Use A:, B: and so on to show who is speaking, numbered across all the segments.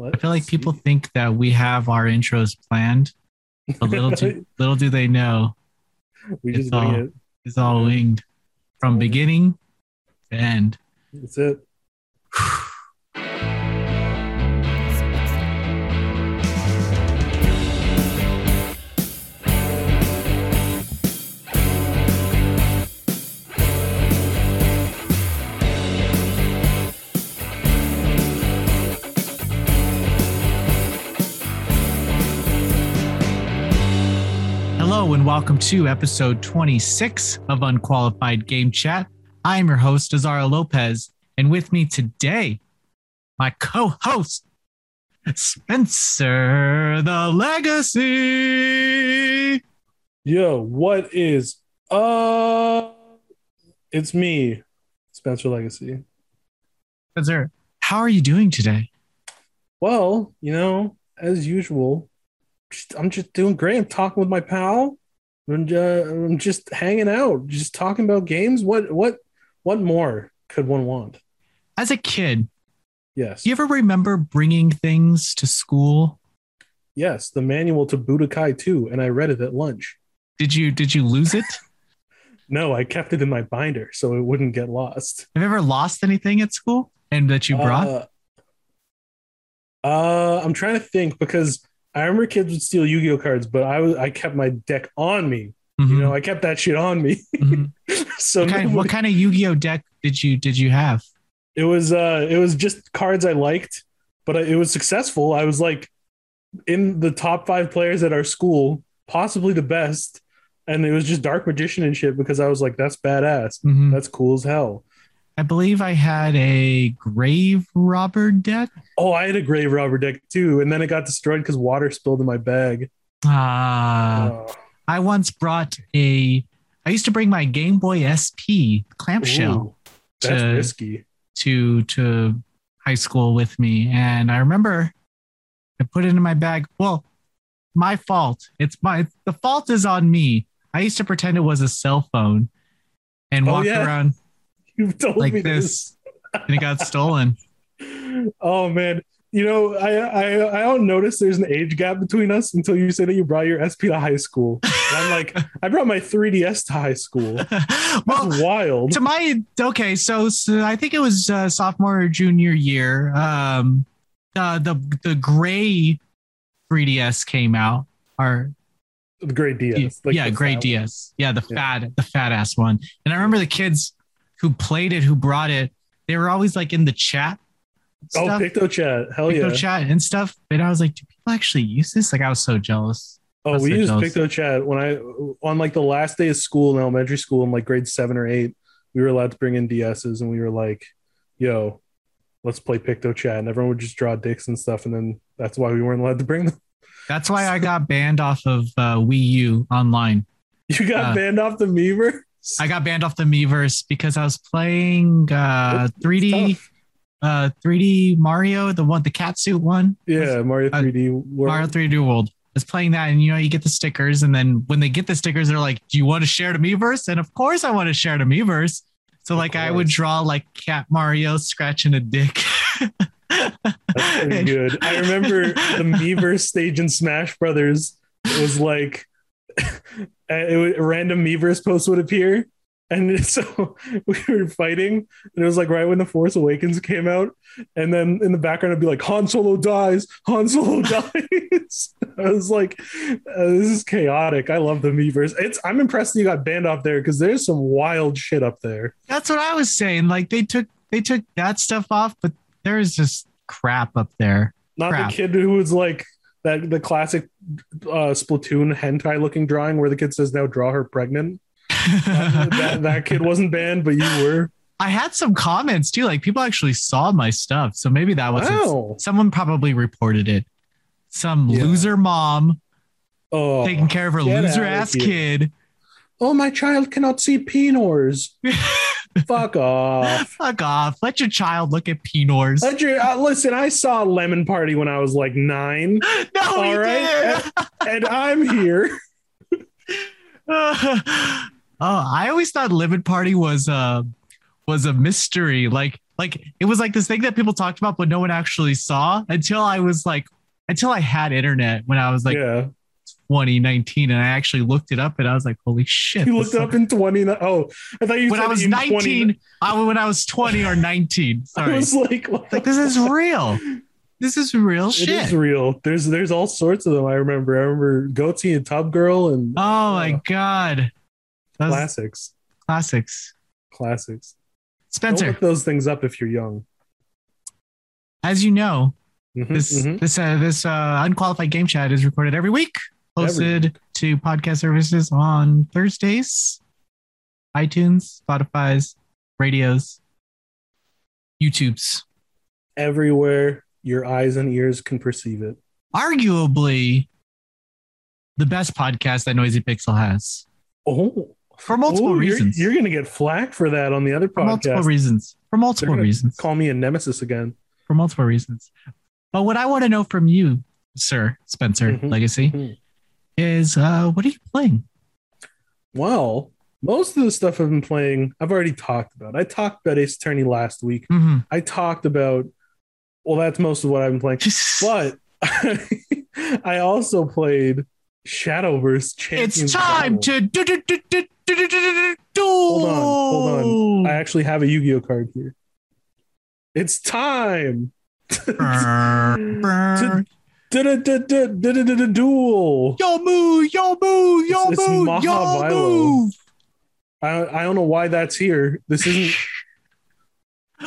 A: I feel like people think that we have our intros planned, but little do little do they know
B: we
A: it's
B: just
A: all-
B: it.
A: it's all winged from beginning to end.
B: That's it.
A: Welcome to episode 26 of Unqualified Game Chat. I am your host, Azario Lopez, and with me today, my co-host, Spencer the Legacy.
B: Yo, what is uh it's me, Spencer Legacy.
A: Spencer, how are you doing today?
B: Well, you know, as usual, I'm just doing great. I'm talking with my pal. I'm, uh, I'm just hanging out, just talking about games. What what what more could one want?
A: As a kid,
B: Yes.
A: do you ever remember bringing things to school?
B: Yes, the manual to Budokai 2, and I read it at lunch.
A: Did you did you lose it?
B: No, I kept it in my binder so it wouldn't get lost.
A: Have you ever lost anything at school and that you brought?
B: Uh, uh, I'm trying to think because I remember kids would steal Yu-Gi-Oh cards, but I was I kept my deck on me. You
A: Mhm,
B: know, I kept that shit on me.
A: mhm.
B: so
A: What kind,
B: nobody-
A: what kind of Yu-Gi-Oh deck did you did you have?
B: it was uh it was just cards I liked, but it was successful. I was like in the top five players at our school, possibly the best, and it was just Dark Magician and shit because I was like, that's badass.
A: Mhm.
B: That's cool as hell.
A: I believe I had a grave robber deck.
B: Oh, I had a Grave Robber deck too, and then it got destroyed because water spilled in my bag.
A: Ah,
B: Oh.
A: I once brought a. I used to bring my Game Boy SP clamshell
B: Ooh, that's
A: to-
B: risky.
A: to to high school with me, and I remember I put it in my bag. Well, my fault. It's my the fault is on me. I used to pretend it was a cell phone and
B: Oh,
A: walk
B: yeah.
A: around
B: You've told
A: like
B: me
A: this, and it got stolen.
B: Oh man, you know I I I don't notice there's an age gap between us until you say that you brought your SP to high school. And I'm like, I brought my 3DS to high school. That's
A: well,
B: wild.
A: to my okay, so, so I think it was uh, sophomore or junior year. Um, uh, the the gray 3ds came out. Or
B: The great DS. like
A: yeah, gray
B: fat one.
A: DS. Yeah, the
B: Yeah.
A: fat the fat ass one. And I remember the kids who played it, who brought it. They were always like in the chat.
B: Oh,
A: stuff,
B: Picto Chat. Hell
A: Picto
B: yeah.
A: chat and stuff. And I was like, do people actually use this? Like, I was so jealous.
B: Oh, we
A: so
B: used
A: jealous.
B: Picto Chat when I on like the last day of school in elementary school in like grade seven or eight. We were allowed to bring in DSs, and we were like, "Yo, let's play Picto Chat," and everyone would just draw dicks and stuff, and then that's why we weren't allowed to bring them.
A: That's why I got banned off of uh, Wii U online.
B: You got
A: Uh,
B: banned off the Miiverse.
A: I got banned off the Miiverse because I was playing uh, 3D uh, 3D Mario, the one, the cat suit one.
B: Yeah, Mario
A: Uh,
B: 3D World.
A: Mario 3D World. I was playing that, and you know, you get the stickers, and then when they get the stickers, they're like, "Do you want to share the Miiverse?" And of course, I want to share the Miiverse. So,
B: Of
A: like, I would draw like Cat Mario scratching a dick.
B: That's pretty good. I remember the Miiverse stage in Smash Brothers was like it would, random Miiverse posts would appear. And so we were fighting, and it was like right when the Force Awakens came out, and then in the background I'd be like Han Solo dies, Han Solo dies. I was like, uh, this is chaotic. I love the Miiverse. It's I'm impressed that you got banned off there because there's some wild shit up there.
A: That's what I was saying. Like, they took they took that stuff off, but there's just crap up there.
B: Not
A: Crap.
B: the kid who was like that the classic uh Splatoon hentai looking drawing where the kid says now draw her pregnant. that, that kid wasn't banned, but you were.
A: I had some comments too. Like people actually saw my stuff. So maybe that was
B: Wow.
A: someone probably reported it. Some
B: Yeah.
A: loser mom
B: Oh,
A: taking care of her loser ass kid.
B: oh, my child cannot see penors. Fuck off.
A: Fuck off. Let your child look at Pinors.
B: Let your, uh, listen, I saw Lemon Party when I was like nine,
A: no,
B: all right.
A: did.
B: and I'm here.
A: oh, I always thought Lemon Party was uh was a mystery. Like like it was like this thing that people talked about, but no one actually saw until I was like, until I had internet when I was like
B: yeah.
A: 2019, and I actually looked it up, and I was like, holy shit!
B: You looked up in 20. Oh, I thought you
A: when I was 19,
B: 20
A: I, when I was 20 or 19.
B: I was like,
A: like this is real. This is real
B: It
A: shit.
B: is real. There's there's all sorts of them. I remember. I remember Goatse and Tub Girl and
A: oh my god, Those
B: classics.
A: classics.
B: Classics. Don't
A: Spencer,
B: look those things up if you're young.
A: as you know,
B: Mhm,
A: this
B: mhm.
A: this uh, this uh, unqualified game chat is recorded every week, posted
B: Every
A: to podcast services on Thursdays, iTunes, Spotify's, radios, YouTube's.
B: Everywhere your eyes and ears can perceive it.
A: Arguably, the best podcast that Noisy Pixel has
B: Oh,
A: for multiple
B: Oh, you're-
A: reasons.
B: You're, gonna get flack for that on the other
A: for multiple reasons. For multiple reasons.
B: Call me a nemesis again.
A: For multiple reasons. But what I want to know from you, Sir Spencer
B: Mhm,
A: Legacy,
B: mhm
A: is uh, what are you playing?
B: Well, most of the stuff I've been playing, I've already talked about. I talked about Ace Attorney last week.
A: Mm-hmm.
B: I talked about, well, that's most of what I've been playing. but I also played Shadowverse Champions
A: It's time
B: Battle.
A: to do, do, do, do, do, do, do, do.
B: Hold on, hold on. I actually have a Yu-Gi-Oh card here. It's time
A: to
B: Duel.
A: Yo move, yo move, yo
B: It's-
A: move, yo move.
B: I, I don't know why that's here. This isn't.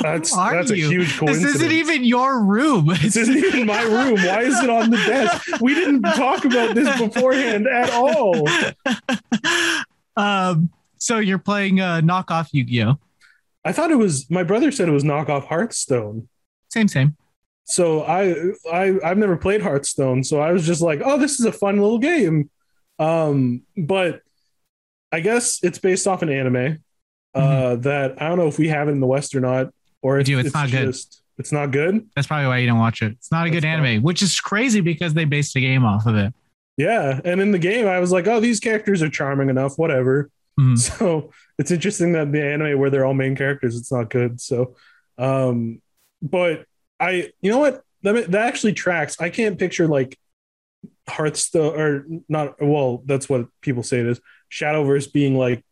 B: That's that's a
A: you?
B: huge
A: This isn't even your room.
B: This isn't even my room. Why is it on the desk? We didn't talk about this beforehand at all.
A: um, so you're playing uh, knockoff Yu-Gi-Oh.
B: I thought it was my brother said it was knockoff Hearthstone.
A: Same, same.
B: So I I I've never played Hearthstone, so I was just like, oh, this is a fun little game. Um, but I guess it's based off an anime uh, that I don't know if we have it in the West or not, or if
A: do. It's not good.
B: it's not good.
A: That's probably why you don't watch it. It's not a good
B: That's
A: anime, which is crazy because they based the game off of it.
B: Yeah, and in the game, I was like, oh, these characters are charming enough, whatever.
A: Mhm.
B: So it's interesting that the anime where they're all main characters, it's not good. So, um, but I, you know what, that that actually tracks. I can't picture like Hearthstone or not. Well, that's what people say it is. Shadowverse being like,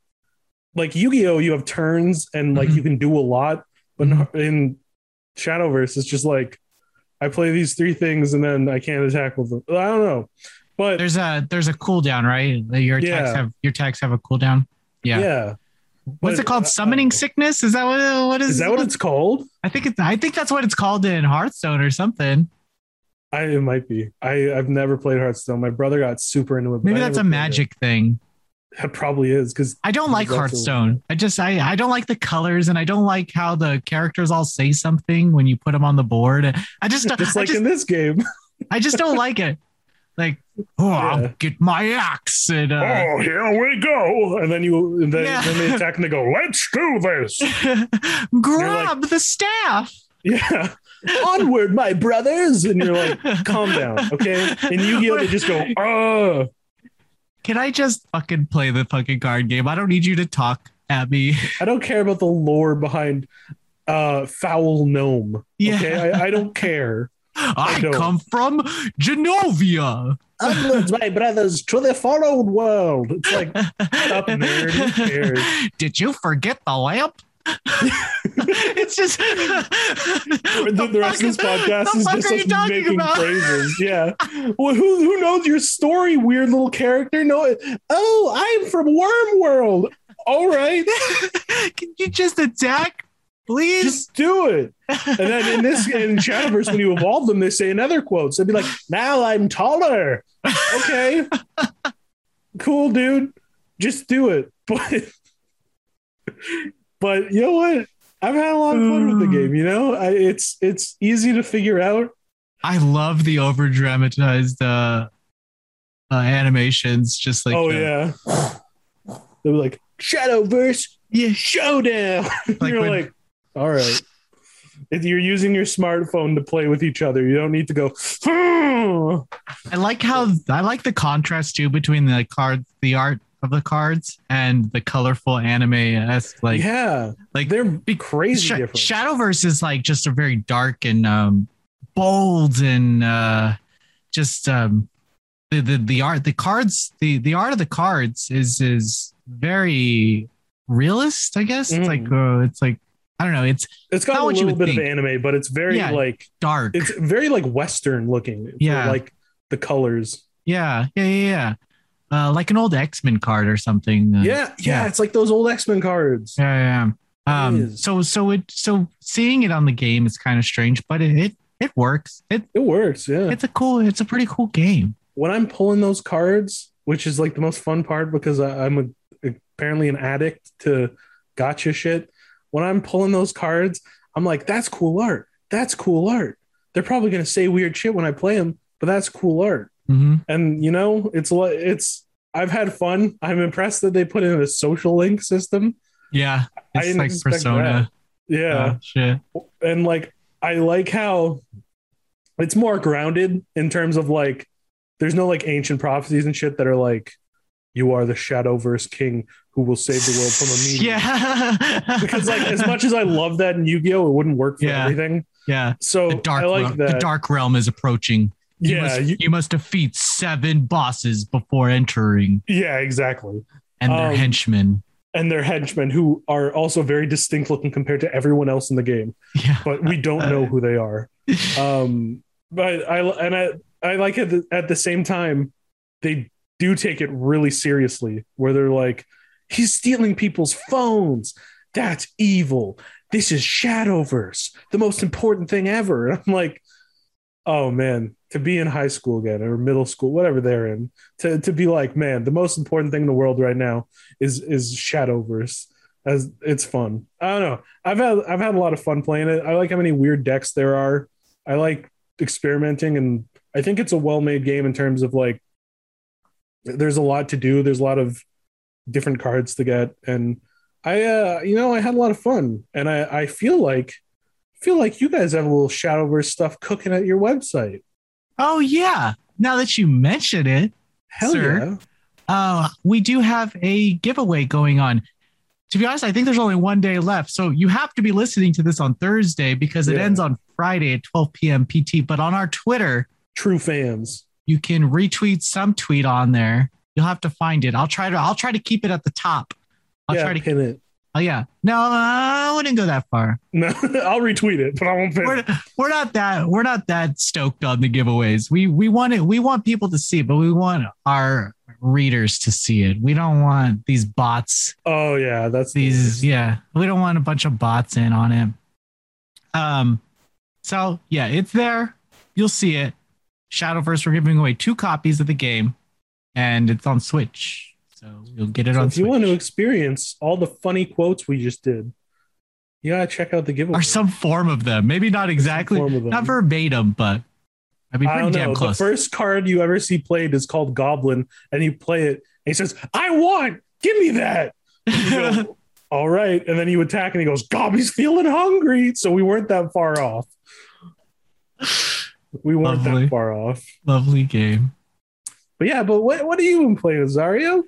B: like Yu-Gi-Oh, you have turns and like
A: Mhm.
B: you can do a lot, but
A: Mhm.
B: in Shadowverse, it's just like I play these three things and then I can't attack with them. I don't know, but
A: There's a there's a cooldown, right? Your attacks
B: Yeah.
A: have your attacks have a cooldown. Yeah.
B: yeah.
A: What's it called? Summoning oh. sickness? Is that what what is?
B: Is that what it's called?
A: I think it's I think that's what it's called in Hearthstone or something.
B: I it might be. I I've never played Hearthstone. My brother got super into it.
A: Maybe that's a magic thing.
B: It. It probably is because
A: I don't like Hearthstone. I just I I don't like the colors and I don't like how the characters all say something when you put them on the board. I just
B: just
A: I
B: like
A: just,
B: in this game.
A: I just don't like it. Like, oh,
B: Yeah.
A: I'll get my axe and uh,
B: oh, here we go! And then you and then,
A: Yeah.
B: then they attack and they go, "Let's do this!"
A: grab the staff.
B: Yeah, onward, my brothers! And you're like, "Calm down, okay?" In Yu-Gi-Oh, they just go, "Oh."
A: Can I just fucking play the fucking card game? I don't need you to talk at me.
B: I don't care about the lore behind uh foul gnome.
A: Yeah.
B: Okay, I, I don't care.
A: I, come from Genovia.
B: My brothers, to the followed world. It's like, up, nerd. Who cares?
A: Did you forget the lamp? it's just
B: the, the rest of this podcast
A: the
B: is just us making
A: about?
B: phrases. Yeah. Well, who who knows your story, weird little character? No. Oh, I'm from Worm World. All right,
A: Can you just attack, please?
B: just do it. And then in this in Shadowverse, when you evolve them, they say another quote. So they'd be like, "Now I'm taller." Okay. cool, dude. Just do it. But but you know what? I've had a lot of fun with the game. You know, I, it's it's easy to figure out.
A: I love the over dramatized uh, uh, animations. Just like
B: oh
A: the-
B: yeah. They were like Shadowverse
A: yeah.
B: Showdown.
A: Like
B: you're
A: when-
B: like, all right. If you're using your smartphone to play with each other, you don't need to go. "Hmm."
A: I like how I like the contrast too between the card, the art of the cards and the colorful anime esque like
B: yeah,
A: like
B: they're
A: be-
B: crazy
A: Sh-
B: different.
A: Shadowverse is like just a very dark and um, bold and uh, just um, the, the the art the cards the the art of the cards is is very realist. I guess it's
B: Mm.
A: like uh, it's like I don't know. It's
B: it's got
A: not
B: a
A: what
B: little bit of anime, but it's very
A: Yeah.
B: like
A: dark.
B: it's very like Western looking.
A: Yeah.
B: like the colors.
A: yeah, yeah, yeah, yeah. Uh, like an old X Men card or something. Uh,
B: yeah, yeah,
A: yeah.
B: it's like those old X Men cards.
A: yeah, yeah. yeah. Um, so so it so seeing it on the game is kind of strange, but it it, it works. It
B: It works. Yeah.
A: it's a cool. It's a pretty cool game.
B: when I'm pulling those cards, which is like the most fun part because I, I'm a, apparently an addict to gacha shit. When I'm pulling those cards, I'm like, that's cool art. That's cool art. They're probably gonna say weird shit when I play them, but that's cool art.
A: hmm
B: And you know, it's it's. I've had fun. I'm impressed that they put in a social link system.
A: Yeah, it's like Persona.
B: Yeah,
A: Oh, shit.
B: and like I like how it's more grounded in terms of like there's no like ancient prophecies and shit that are like you are the Shadowverse king who will save the world from a meteor.
A: Yeah,
B: Because like as much as I love that in Yu-Gi-Oh, it wouldn't work for
A: Yeah.
B: everything.
A: yeah.
B: So
A: The dark,
B: I like
A: realm,
B: that.
A: the dark realm is approaching. You
B: yeah,
A: must,
B: you,
A: you must defeat seven bosses before entering,
B: yeah, exactly.
A: and their
B: Um,
A: henchmen.
B: And their henchmen who are also very distinct looking compared to everyone else in the game,
A: Yeah,
B: but we don't know who they are. um but i and i i like at the, at the same time they do take it really seriously where they're like he's stealing people's phones. That's evil. This is shadowverse the most important thing ever. And i'm like oh man to be in high school again or middle school whatever they're in to, to be like man the most important thing in the world right now is is shadowverse. As it's fun. I don't know. I've had i've had a lot of fun playing it. I like how many weird decks there are. I like experimenting and I think it's a well-made game in terms of like there's a lot to do. There's a lot of different cards to get and I uh you know I had a lot of fun and I I feel like feel like you guys have a little Shadowverse stuff cooking at your website.
A: Oh yeah. Now that you mention it,
B: Hell
A: Sir.
B: yeah.
A: uh, we do have a giveaway going on. To be honest, I think there's only one day left. So you have to be listening to this on Thursday because it
B: Yeah.
A: ends on Friday at 12 p.m. PT. But on our Twitter,
B: True fans.
A: You can retweet some tweet on there. You'll have to find it. I'll try to I'll try to keep it at the top. I'll
B: yeah,
A: try to
B: pin it.
A: Oh yeah. No, I wouldn't go that far.
B: No, I'll retweet it, but I won't pin
A: We're,
B: it.
A: we're not that we're not that stoked on the giveaways. We we want it. We want people to see it, but we want our readers to see it. We don't want these bots.
B: Oh yeah, that's the
A: These
B: worst.
A: yeah. We don't want a bunch of bots in on it. Um. So yeah, it's there. You'll see it. Shadowverse. We're giving away two copies of the game, and it's on Switch. So you'll get it
B: So
A: on
B: if you want to experience all the funny quotes we just did, you gotta check out the giveaway.
A: or some form of them. Maybe not exactly,
B: form of them.
A: not verbatim, but I'd be
B: I don't
A: damn
B: know.
A: close.
B: The first card you ever see played is called Goblin, and you play it, and he says, "I want, give me that." Go, All right, and then you attack, and he goes, "Gobby's feeling hungry." So we weren't that far off. We weren't
A: Lovely.
B: that far off.
A: Lovely game.
B: But yeah, but what what are you been playing, with Zario?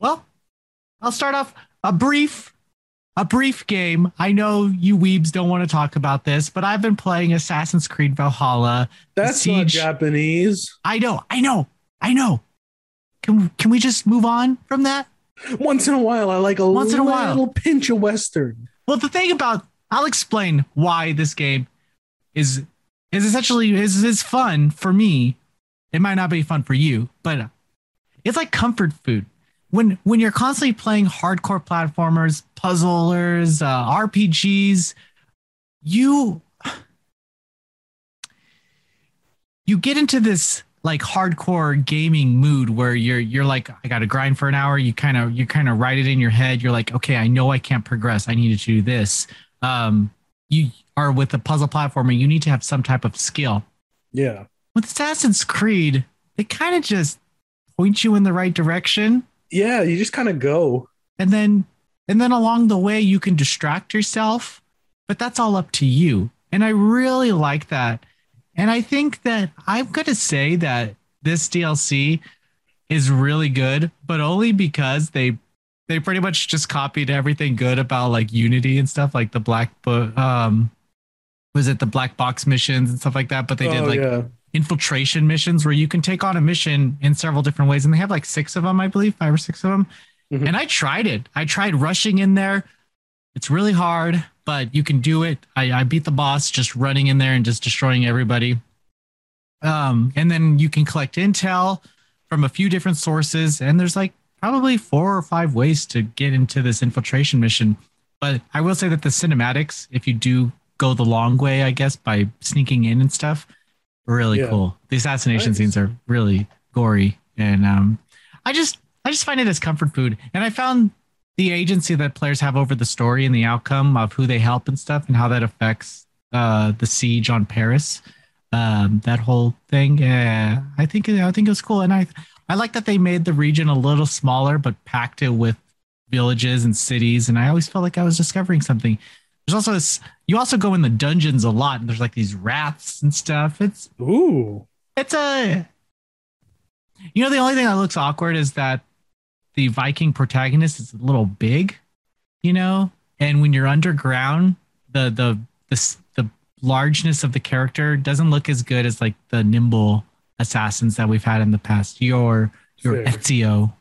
A: Well, I'll start off a brief, a brief game. I know you weebs don't want to talk about this, but I've been playing Assassin's Creed Valhalla.
B: That's not Japanese.
A: I know, I know, I know. Can can we just move on from that?
B: Once in a while, I like a
A: Once in a while.
B: little pinch of Western.
A: Well, the thing about I'll explain why this game is is essentially is is fun for me. It might not be fun for you, but it's like comfort food. When when you're constantly playing hardcore platformers, puzzlers, uh, RPGs, you you get into this like hardcore gaming mood where you're you're like I got to grind for an hour. You kind of you kind of write it in your head. You're like, okay, I know I can't progress. I need to do this. Um, you are with a puzzle platformer. You need to have some type of skill.
B: Yeah.
A: With Assassin's Creed, they kind of just point you in the right direction,
B: Yeah, you just kind of go.
A: and then and then along the way you can distract yourself, but that's all up to you. And I really like that. And I think that I'm going to say that this DLC is really good, but only because they they pretty much just copied everything good about like Unity and stuff, like the black book. Um, was it the black box missions and stuff like that? But they did
B: Oh,
A: like
B: yeah.
A: infiltration missions where you can take on a mission in several different ways, and they have like six of them, I believe, five or six of them.
B: Mhm.
A: And I tried it. I tried rushing in there. It's really hard, but you can do it. I, I beat the boss just running in there and just destroying everybody. Um, and then you can collect intel from a few different sources, and there's like probably four or five ways to get into this infiltration mission. But I will say that the cinematics, if you do go the long way, I guess by sneaking in and stuff, really
B: Yeah.
A: cool. The assassination
B: Nice.
A: scenes are really gory, and um, I just I just find it as comfort food. And I found the agency that players have over the story and the outcome of who they help and stuff, and how that affects uh, the siege on Paris. Um, that whole thing, yeah, I think I think it was cool, and I I like that they made the region a little smaller, but packed it with villages and cities. And I always felt like I was discovering something. There's also this. You also go in the dungeons a lot, and there's like these rats and stuff. It's
B: Ooh.
A: it's a. You know, the only thing that looks awkward is that the Viking protagonist is a little big. You know, and when you're underground, the the the the largeness of the character doesn't look as good as like the nimble assassins that we've had in the past. Your your
B: Fair.
A: Ezio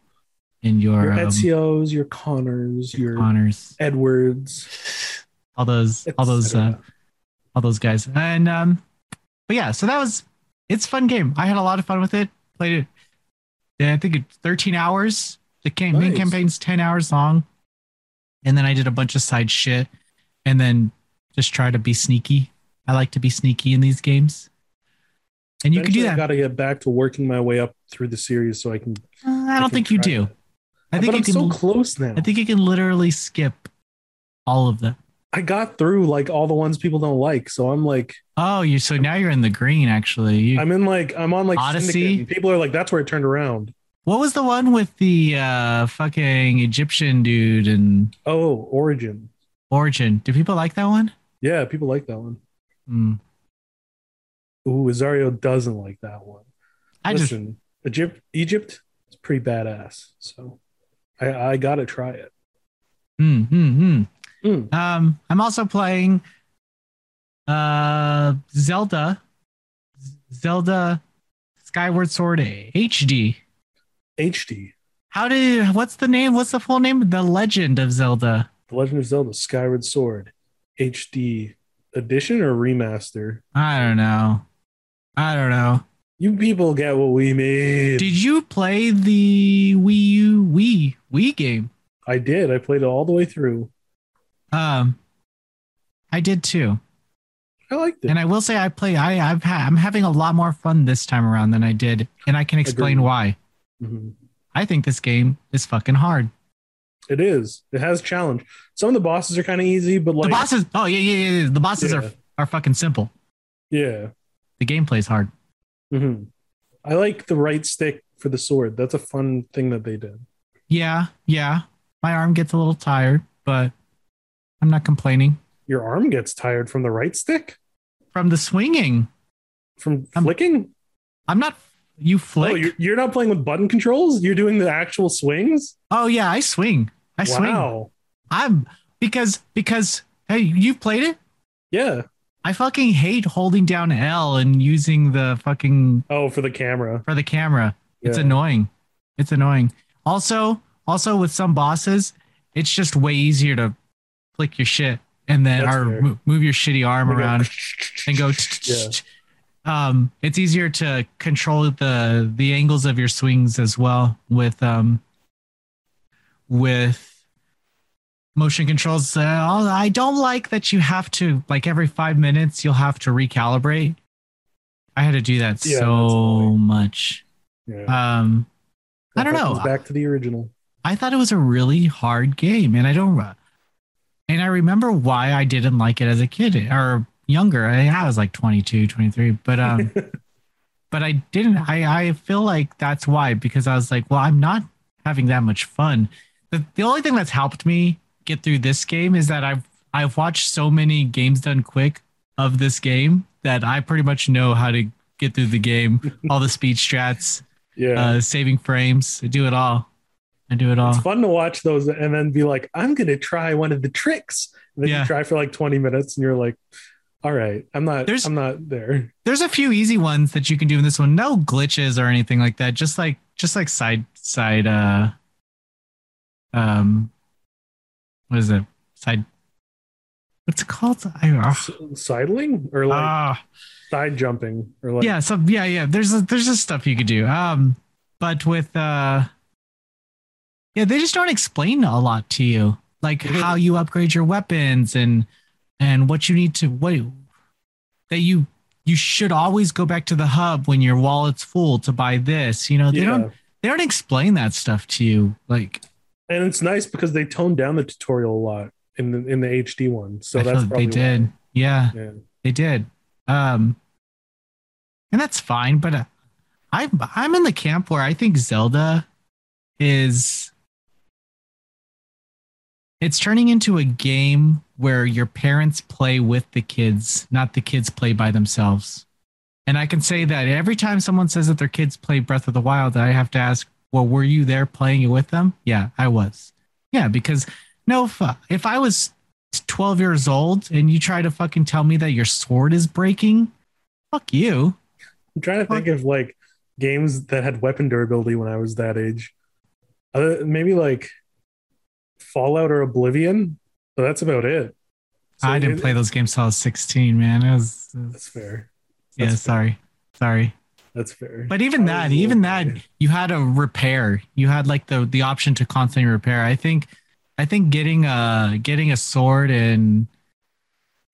A: and your,
B: Your
A: um,
B: Ezio's, your Connors, your
A: Connors,
B: Edwards,
A: all those all those uh, all those guys. And um but yeah, so that was it's a fun game. I had a lot of fun with it. Played it yeah, I think it's 13 hours. The cam- main campaign's 10 hours long. And then I did a bunch of side shit and then just try to be sneaky. I like to be sneaky in these games. And you can do
B: that. I got to get back to working my way up through the series so I can.
A: Uh, I don't
B: can
A: think you do.
B: it.
A: I think
B: but
A: you
B: I'm
A: can
B: so close now.
A: I think you can literally skip all of them.
B: I got through like all the ones people don't like, so I'm like,
A: Oh, you so now you're in the green actually. You,
B: I'm in like, I'm on like
A: Odyssey?
B: People are like, that's where it turned around.
A: What was the one with the uh fucking Egyptian dude and
B: Oh, Origin.
A: Origin? Do people like that one?
B: Yeah, people like that one.
A: Hmm.
B: Ooh, Azario doesn't like that one.
A: I just
B: Listen, Egypt, Egypt is pretty badass. So I, I gotta try it.
A: hmm, hmm, hmm.
B: Hmm.
A: Um, I'm also playing uh Zelda, Zelda Skyward Sword HD.
B: HD,
A: How did what's the name? What's the full name? The Legend of Zelda.
B: The Legend of Zelda: Skyward Sword, HD edition or remaster.
A: I don't know. I don't know.
B: You people get what we mean.
A: Did you play the Wii U Wii Wii game?
B: I did. I played it all the way through.
A: Um, I did too.
B: I liked it.
A: And I will say I play I I've ha- I'm having a lot more fun this time around than I did, and I can explain
B: Agreed.
A: why.
B: Mhm.
A: I think this game is fucking hard.
B: It is. It has challenge. Some of the bosses are kind of easy, but like
A: the bosses, oh yeah, yeah, yeah, yeah. The bosses
B: Yeah.
A: are are fucking simple.
B: yeah.
A: The gameplay's hard.
B: hmm I like the right stick for the sword. That's a fun thing that they did.
A: Yeah, yeah. My arm gets a little tired, but I'm not complaining.
B: Your arm gets tired from the right stick
A: From the swinging,
B: from
A: I'm-
B: flicking.
A: I'm not. You
B: Oh,
A: flick.
B: you're, you're not playing with button controls. You're doing the actual swings.
A: Oh yeah, I swing. I swing.
B: wow.
A: I'm because because hey, you've played it.
B: Yeah.
A: I fucking hate holding down L and using the fucking
B: Oh, for the camera.
A: for the camera. It's annoying. It's annoying. Also, also with some bosses, it's just way easier to flick your shit and then
B: That's
A: or mo- move your shitty arm around and go.
B: Yeah.
A: Um, it's easier to control the the angles of your swings as well with um with motion controls. Uh, I don't like that you have to like every five minutes you'll have to recalibrate. I had to do that
B: Yeah,
A: so much.
B: Yeah.
A: Um, I don't know.
B: Back to the original.
A: I thought it was a really hard game, and I don't. And I remember why I didn't like it as a kid or younger. I, I was like 22, 23, but um, but I didn't. I I feel like that's why because I was like, well, I'm not having that much fun. The the only thing that's helped me get through this game is that I've I've watched so many games done quick of this game that I pretty much know how to get through the game, all the speed strats.
B: Yeah.
A: uh, saving frames. I do it all. I do it all.
B: it's fun to watch those and then be like, I'm gonna try one of the tricks. And then
A: Yeah.
B: you try for like 20 minutes and you're like, all right, I'm not
A: There's-
B: I'm not there.
A: There's a few easy ones that you can do in this one. No glitches or anything like that. Just like just like side side uh um what is it? Side what's it called? I
B: sidling or like
A: ah
B: side jumping or like
A: yeah, so yeah, yeah. There's a, there's just stuff you could do. Um but with uh yeah, they just don't explain a lot to you. Like how you upgrade your weapons and and what you need to what that you you should always go back to the hub when your wallet's full to buy this. You know, they
B: yeah.
A: don't they don't explain that stuff to you. Like
B: And it's nice because they toned down the tutorial a lot in the in the HD one. So
A: I
B: that's probably
A: they did. Yeah,
B: Yeah.
A: they did. Um and that's fine, but uh, I I'm in the camp where I think Zelda is it's turning into a game where your parents play with the kids, not the kids play by themselves. And I can say that every time someone says that their kids play Breath of the Wild, I have to ask, well, were you there playing it with them? Yeah, I was. Yeah, because no, if, if I was 12 years old and you try to fucking tell me that your sword is breaking, fuck you.
B: I'm trying to think of like games that had weapon durability when I was that age. Uh, maybe like Fallout or Oblivion, but that's about it. So
A: I didn't
B: it-
A: play those games till I was 16, man. It was, it was-
B: That's fair.
A: yeah,
B: fair.
A: sorry. Sorry.
B: That's fair.
A: But even that, even that, you had a repair. You had like the the option to constantly repair. I think, I think getting a getting a sword in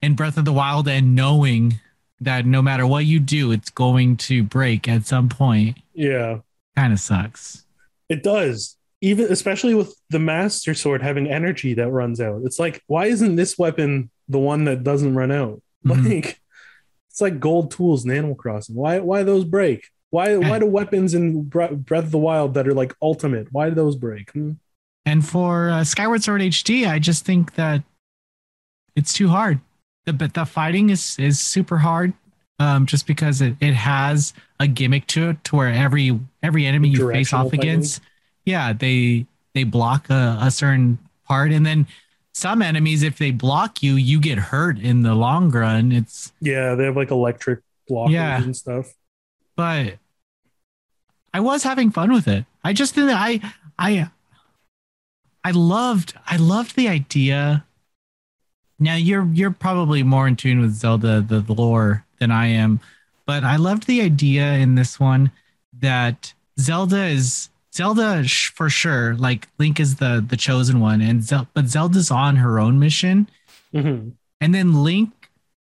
A: in Breath of the Wild and knowing that no matter what you do, it's going to break at some point,
B: yeah,
A: kind of sucks.
B: it does. Even especially with the Master Sword having energy that runs out. It's like, why isn't this weapon the one that doesn't run out?
A: Mhm.
B: Like, it's like gold tools in Animal Crossing. Why? Why those break? Why? Why do weapons in Breath of the Wild that are like ultimate? Why do those break? Hmm?
A: And for uh, Skyward Sword HD, I just think that it's too hard. The but the fighting is is super hard. Um, just because it, it has a gimmick to it, to where every every enemy you face off
B: fighting?
A: against, yeah, they they block a, a certain part, and then some enemies, if they block you, you get hurt in the long run. It's
B: Yeah, they have like electric blockers
A: Yeah.
B: and stuff.
A: but I was having fun with it. I just didn't. I I I loved I loved the idea. Now you're you're probably more in tune with Zelda the, the lore than I am, but I loved the idea in this one that Zelda is Zelda sh- for sure. Like Link is the the chosen one, and Zel- but Zelda's on her own mission.
B: hmm
A: And then Link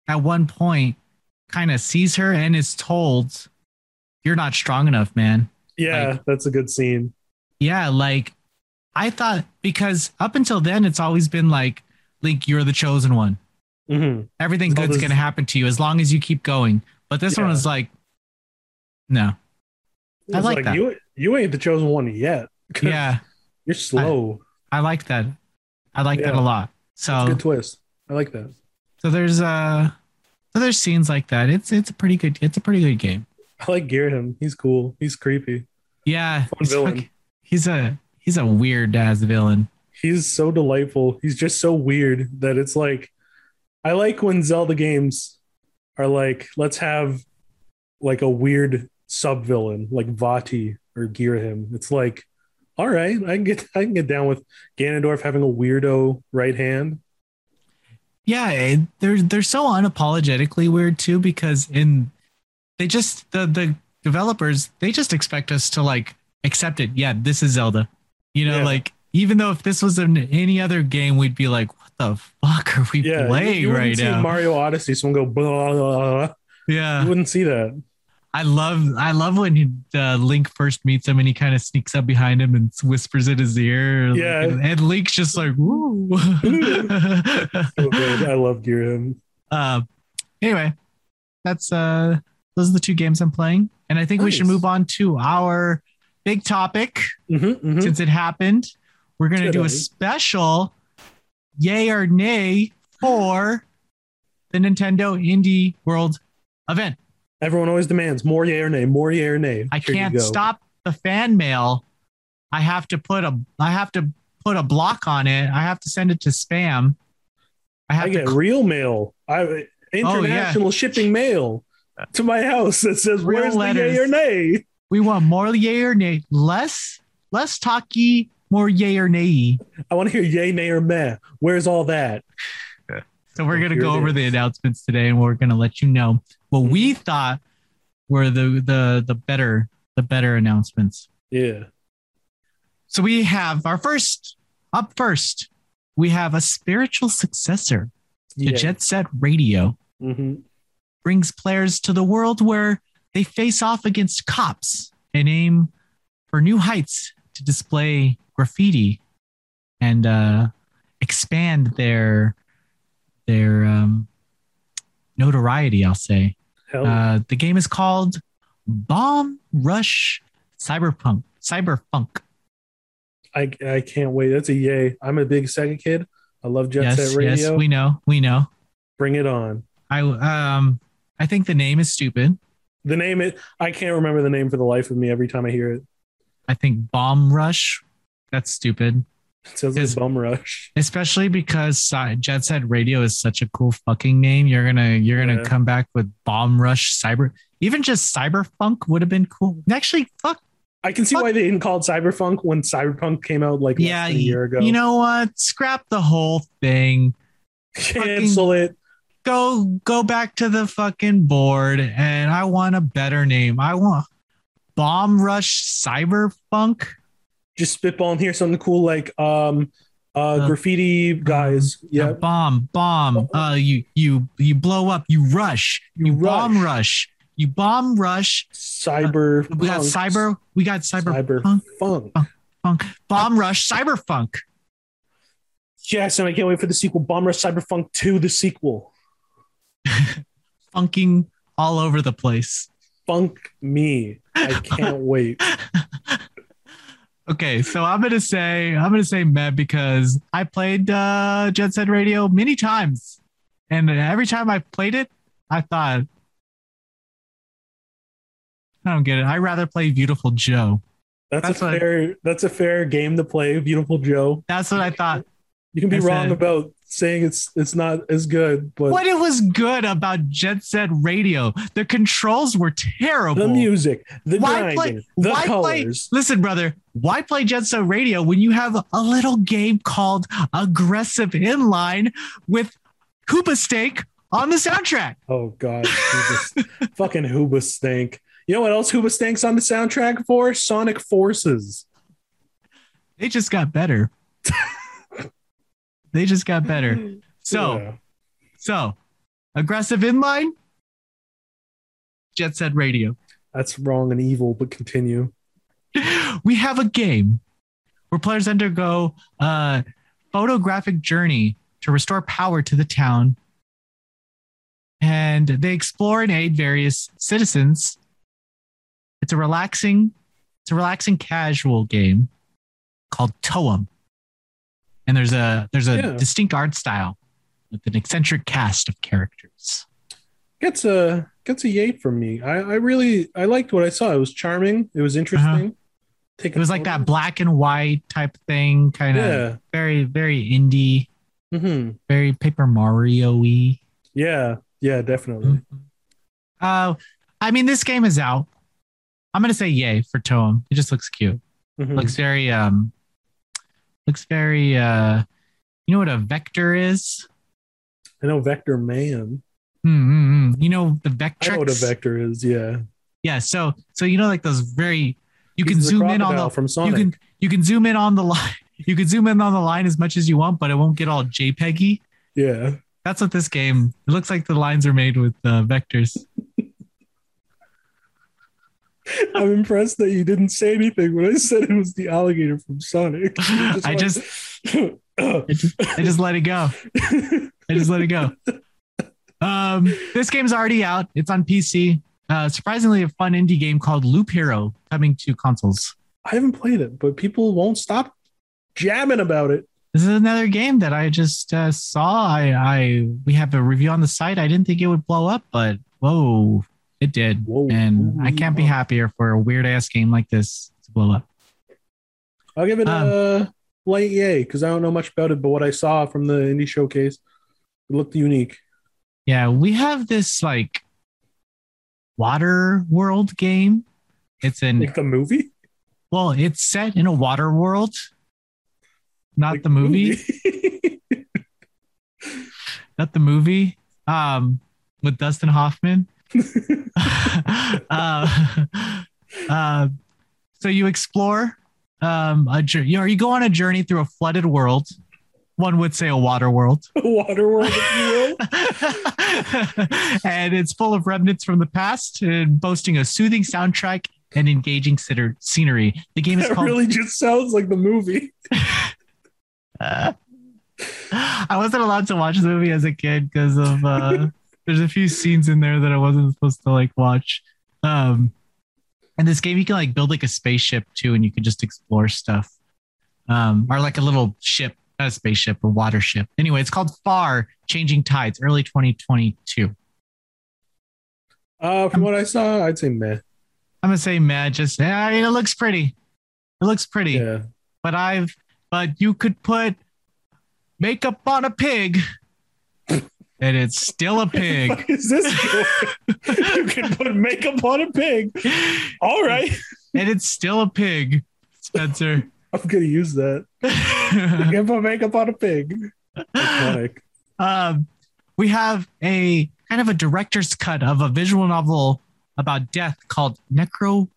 A: at one point kind of sees her and is told, You're not strong enough, man.
B: Yeah, that's a good scene.
A: Yeah, like I thought because up until then it's always been like, Link, you're the chosen one.
B: hmm
A: Everything good's gonna happen to you as long as you keep going. But this one
B: Yeah.
A: was like, no. I
B: It's
A: like that.
B: you. You ain't the chosen one yet.
A: Yeah,
B: you're slow.
A: I like that. I like that a lot. So
B: a good twist. I like that.
A: so there's uh so there's scenes like that. It's it's a pretty good it's a pretty good game.
B: I like Ghirahim. He's cool. He's creepy.
A: Yeah. He's fuck- he's a he's a weird ass villain.
B: He's so delightful. He's just so weird that it's like I like when Zelda games are like, let's have like a weird sub villain like Vaati or Ghirahim. It's like, all right, I can get I can get down with Ganondorf having a weirdo right hand.
A: Yeah, they're they're so unapologetically weird too because in they just the the developers they just expect us to like accept it. Yeah, this is Zelda. You know,
B: Yeah.
A: like even though if this was in any other game, we'd be like, what the fuck are we
B: Yeah,
A: playing
B: you, wouldn't
A: right
B: see
A: now?
B: Mario Odyssey, someone go blah, blah, blah.
A: yeah,
B: You wouldn't see that.
A: I love I love when he, uh, Link first meets him and he kind of sneaks up behind him and whispers in his ear. like,
B: Yeah.
A: and, and Link's just like, woo.
B: So good. I love Ghirahim.
A: Uh, anyway, that's uh, those are the two games I'm playing, and I think we should move on to our big topic
B: Mhm, mhm.
A: since it happened. We're gonna do a special, yay or nay for the Nintendo Indie World event.
B: Everyone always demands more yay or nay, more yay or nay.
A: I
B: Here
A: can't stop the fan mail, I have to put a I have to put a block on it. I have to send it to spam. I have
B: I
A: to
B: get real mail. I oh, international shipping mail to my house that says
A: Real
B: where's
A: letters.
B: the yay or nay.
A: we want more yay or nay. Less less talky, more yay or nay.
B: I want to hear yay, nay, or meh. Where's all that?
A: So we're
B: Oh,
A: gonna go over the announcements today, and we're gonna let you know what we thought were the the the better the better announcements.
B: Yeah.
A: So we have our first up first. We have a spiritual successor to
B: Yeah.
A: Jet Set Radio.
B: hmm
A: Brings players to the world where they face off against cops and aim for new heights to display graffiti and uh, expand their their um, notoriety. I'll say.
B: Hell.
A: Uh, the game is called Bomb Rush Cyberpunk. Cyberpunk.
B: I I can't wait. That's a yay. I'm a big Sega kid. I love Jet
A: yes,
B: Set Radio.
A: yes, we know, we know.
B: Bring it on.
A: I um, I think the name is stupid.
B: The name it. I can't remember the name for the life of me. Every time I hear it,
A: I think Bomb Rush. That's stupid,
B: it
A: Is-
B: like Bum Rush.
A: especially because Jet Set Radio is such a cool fucking name. You're gonna you're gonna come back with Bomb Rush Cyber. Even just Cyberpunk would have been cool. Actually, fuck
B: I can see
A: Fuck.
B: why they didn't call it Cyberpunk when Cyberpunk came out like
A: yeah,
B: a year ago.
A: you know what? Scrap the whole thing.
B: cancel it.
A: go go back to the fucking board and I want a better name. I want Bomb Rush Cyberpunk.
B: Just spitballing here something cool like um uh,
A: Uh,
B: graffiti guys.
A: Uh,
B: Yeah,
A: bomb, bomb. Uh you you you blow up, you rush, you,
B: You
A: bomb
B: rush.
A: rush. You bomb rush.
B: cyber.
A: We got cyber, we got cyber
B: cyber
A: punk,
B: funk.
A: punk, bomb rush, cyberpunk.
B: Yes, and I can't wait for the sequel. Bomb Rush Cyber funk 2, the sequel.
A: Funking all over the place.
B: Funk me. I can't wait.
A: Okay, so I'm gonna say I'm gonna say Meb because I played uh, Jet Set Radio many times, and every time I played it, I thought, I don't get it. I rather play Beautiful Joe.
B: That's,
A: That's
B: a
A: I-
B: fair. That's a fair game to play. Beautiful Joe.
A: That's what I thought.
B: You can be
A: I
B: wrong
A: said-
B: about saying it's it's not as good, but
A: What it was good about Jet Set Radio? The controls were terrible.
B: the music, the
A: Why
B: grinding,
A: play-
B: the
A: why play-
B: colors.
A: Listen, brother, why play Jet Set Radio when you have a little game called Aggressive Inline with Hoobastank on the soundtrack?
B: Oh God, fucking Hoobastank. You know what else Hoobastank's on the soundtrack for? Sonic Forces.
A: They just got better. they just got better. So,
B: Yeah.
A: so aggressive inline, Jet Set Radio.
B: that's wrong and evil, but continue.
A: We have a game where players undergo a photographic journey to restore power to the town. And they explore and aid various citizens. It's a relaxing, it's a relaxing casual game called Toem. And there's a there's a
B: Yeah.
A: distinct art style with an eccentric cast of characters.
B: Gets a gets a yay from me. I, I really I liked what I saw. It was charming. It was interesting.
A: Uh-huh. It was like that black and white type thing, kind of
B: Yeah.
A: very, very indie,
B: mm-hmm.
A: very Paper Mario y.
B: Yeah. Yeah. Definitely.
A: Uh, I mean, this game is out. I'm gonna say yay for Toem. It just looks cute.
B: Mhm.
A: Looks very um, looks very uh, you know what a vector is?
B: I know Vector Man.
A: Mm-hmm. You know the
B: I know what a vector is. Yeah.
A: yeah. So so you know like those very you can
B: He's the
A: zoom in on the
B: from
A: you can you can zoom in on the line. You can zoom in on the line as much as you want, but it won't get all JPEGy.
B: yeah.
A: That's what this game. It looks like the lines are made with uh, vectors.
B: I'm impressed that you didn't say anything when I said it was the alligator from Sonic. You
A: I just I just I just let it go. I just let it go. Um, this game's already out. It's on PC. Uh, surprisingly, a fun indie game called Loop Hero coming to consoles.
B: I haven't played it, but people won't stop jamming about it.
A: This is another game that I just uh, saw. I, I we have a review on the site. I didn't think it would blow up, but whoa, it did,
B: Whoa.
A: and I can't be happier for a weird ass game like this to blow up.
B: I'll give it
A: Um,
B: a light yay because I don't know much about it, but what I saw from the indie showcase, it looked unique.
A: Yeah, we have this like water world game. It's in
B: Like the movie,
A: well, it's set in a water world, not
B: Like
A: the movie, not the movie. Um, with Dustin Hoffman. Uh, uh, so you explore um, a journey. You know, you go on a journey through a flooded world. One would say a water world.
B: If you will.
A: and it's full of remnants from the past and boasting a soothing soundtrack and engaging sitter- scenery. The game is
B: That
A: called.
B: really just sounds like the movie.
A: Uh, I wasn't allowed to watch the movie as a kid because of uh, there's a few scenes in there that I wasn't supposed to like watch. Um, and this game you can like build like a spaceship too, and you can just explore stuff. Um, or like a little ship, not a spaceship, a water ship. Anyway, it's called Far Changing Tides, early 2022.
B: Uh, from what I saw, I'd say meh.
A: I'm gonna say mad. Just yeah, I mean, it looks pretty. It looks pretty.
B: Yeah.
A: But I've but you could put makeup on a pig, and it's still a pig.
B: Is this? you can put makeup on a pig. All right.
A: and it's still a pig, Spencer.
B: I'm gonna use that. You can put makeup on a pig. Iconic.
A: um, we have a kind of a director's cut of a visual novel about death called Necro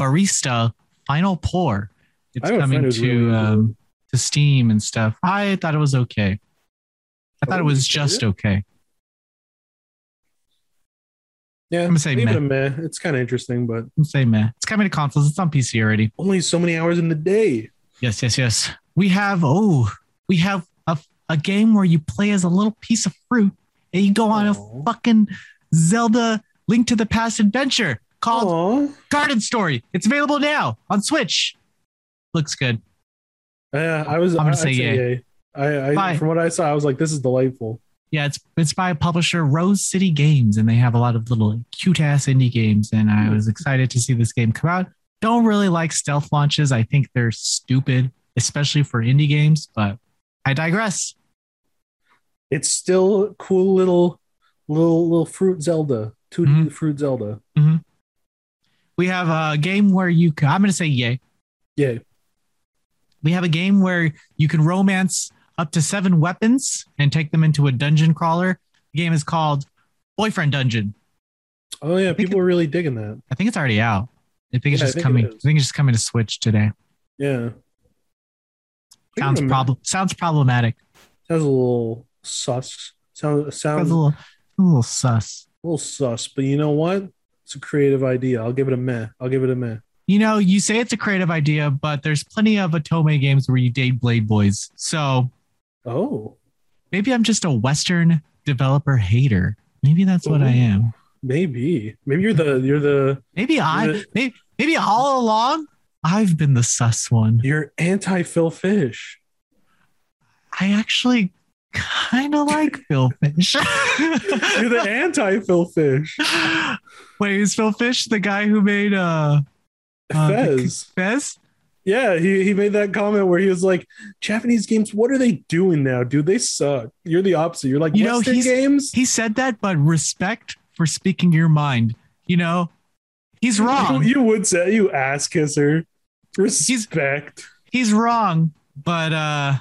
A: Barista Final Pour. It's
B: I have a friend
A: coming to
B: really
A: um, to Steam and stuff. I thought it was okay. I thought it
B: Oh,
A: was just okay.
B: Yeah,
A: I'm gonna say meh.
B: meh. It's kind of interesting, but
A: I'm saying meh. It's coming to consoles. It's on PC already.
B: only so many hours in the day.
A: Yes, yes, yes. We have oh, we have a, a game where you play as a little piece of fruit and you go on a fucking Zelda Link to the Past adventure called
B: Aw.
A: Garden Story. It's available now on Switch. Looks good.
B: Yeah, I was.
A: I'm gonna
B: I'd
A: say yay.
B: I, I from what I saw, I was like, this is delightful.
A: Yeah, it's it's by publisher Rose City Games, and they have a lot of little cute ass indie games. And I was excited to see this game come out. Don't really like stealth launches. I think they're stupid, especially for indie games. But I digress.
B: It's still a cool little, little, little fruit Zelda. 2D
A: Mhm.
B: fruit Zelda.
A: We have a game where you. Can, I'm going to say yay.
B: Yay.
A: We have a game where you can romance up to seven weapons and take them into a dungeon crawler. The game is called Boyfriend Dungeon.
B: Oh yeah, people are really digging that.
A: I think it's already out. I think it's
B: Yeah, I
A: just
B: think
A: coming.
B: is.
A: I think it's just coming to Switch today.
B: Yeah.
A: Sounds
B: It
A: problem. Sounds problematic.
B: Sounds a little sus. Sounds
A: Sounds a little, a little sus.
B: A little sus. But you know what? It's a creative idea. I'll give it a meh. I'll give it a meh.
A: You know, you say it's a creative idea, but there's plenty of otome games where you date Blade Boys. So
B: Oh,
A: maybe I'm just a Western developer hater. Maybe that's what I am.
B: maybe. Maybe you're the you're the
A: Maybe I
B: Yeah.
A: maybe, maybe all along I've been the sus one.
B: you're anti Phil Fish.
A: I actually kind of like Phil Fish.
B: You're the anti Phil Fish.
A: Wait, is Phil Fish the guy who made uh, uh
B: Fez.
A: Fez?
B: Yeah, he, he made that comment where he was like, Japanese games, what are they doing now, dude? They suck. You're the opposite. You're like,
A: You know,
B: Western
A: he's-
B: games?
A: He said that, but respect for speaking your mind. You know, he's wrong.
B: You, you would say, you ass kisser. Respect.
A: he's wrong, but uh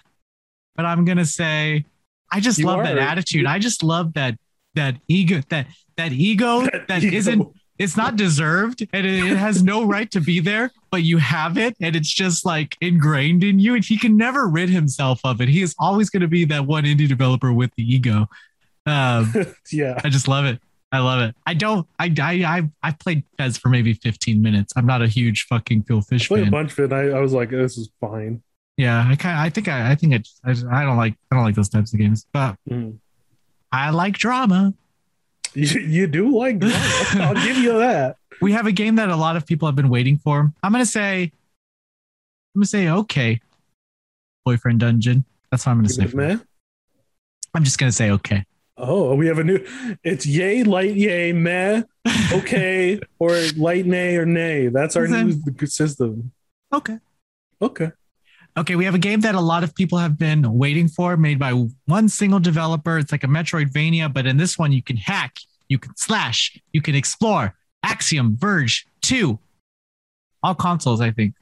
A: but I'm gonna say I just
B: You
A: love that
B: are.
A: attitude. I just love that that ego that that ego that
B: ego.
A: isn't it's not deserved and it, it has no right to be there, but you have it and it's just like ingrained in you and he can never rid himself of it. He is always gonna be that one indie developer with the ego. Um
B: yeah.
A: I just love it. I love it. I don't. I I I played Fez for maybe 15 minutes. I'm not a huge fucking Phil Fish I
B: played a bunch of it. I, I was like, this is fine.
A: Yeah, I kind. I think I. I think I, I. I don't like. I don't like those types of games. But
B: Mm.
A: I like drama.
B: You, you do like drama. I'll give you that.
A: We have a game that a lot of people have been waiting for. I'm gonna say. I'm gonna say okay. Boyfriend Dungeon. That's what I'm gonna
B: Give
A: say.
B: it a
A: for it.
B: meh.
A: I'm just gonna say okay.
B: Oh, we have a new. It's yay, light, yay, meh, okay or light nay or nay. That's our new system.
A: Okay.
B: Okay.
A: Okay, we have a game that a lot of people have been waiting for, made by one single developer. It's like a Metroidvania, but in this one, you can hack, you can slash, you can explore. Axiom Verge 2. All consoles, I think.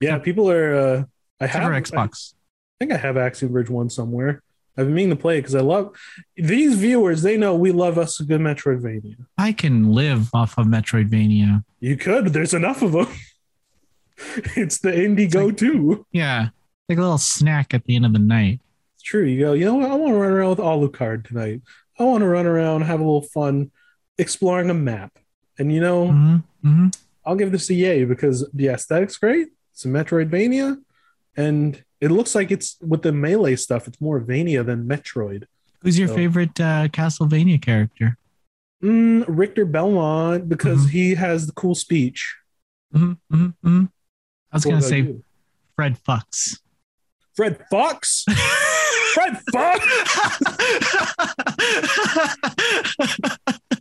B: Yeah, people are. Uh, I have
A: Xbox.
B: I think I have Axiom Verge one somewhere. I've been meaning to play it because I love these viewers. They know we love us a good Metroidvania.
A: I can live off of Metroidvania.
B: You could. There's enough of them. it's the indie
A: It's like-
B: go-to.
A: Yeah. Like a little snack at the end of the night.
B: It's true. You go. You know what? I want to run around with Alucard tonight. I want to run around, have a little fun, exploring a map. And you know,
A: hmm hmm
B: I'll give this a yay because the aesthetics great. It's a Metroidvania, and it looks like it's with the melee stuff. It's more Vania than Metroid.
A: Who's your
B: So-
A: favorite uh, Castlevania character?
B: Mm, Richter Belmont because
A: Mhm.
B: he has the cool speech.
A: hmm hmm hmm I was going to say
B: you?
A: Fred Fox.
B: Fred Fox. Fred Fox.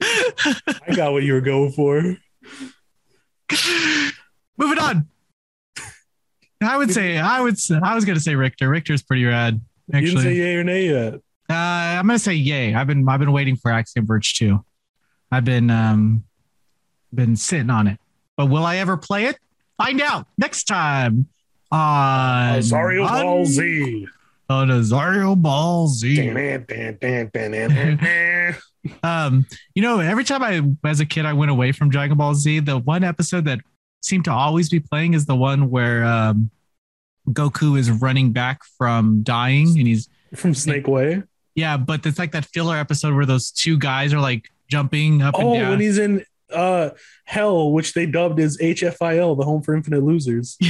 B: I got what you were going for.
A: Moving on. I would say I would say, I was gonna say Richter. Richter's pretty rad.
B: Actually, You didn't say yay or nay yet.
A: uh, I'm gonna say yay. I've been I've been waiting for Axiom Verge 2. I've been um been sitting on it. But will I ever play it? Find out next time on
B: Azario
A: on-
B: Ball Z.
A: On Azario Ball Z. Um, you know, every time I, as a kid, I went away from Dragon Ball Z, the one episode that seemed to always be playing is the one where um, Goku is running back from dying, and he's
B: From Snake Way.
A: yeah, but it's like that filler episode where those two guys are like jumping up
B: Oh,
A: and down.
B: when he's in uh Hell, which they dubbed as HFIL, the Home for Infinite Losers.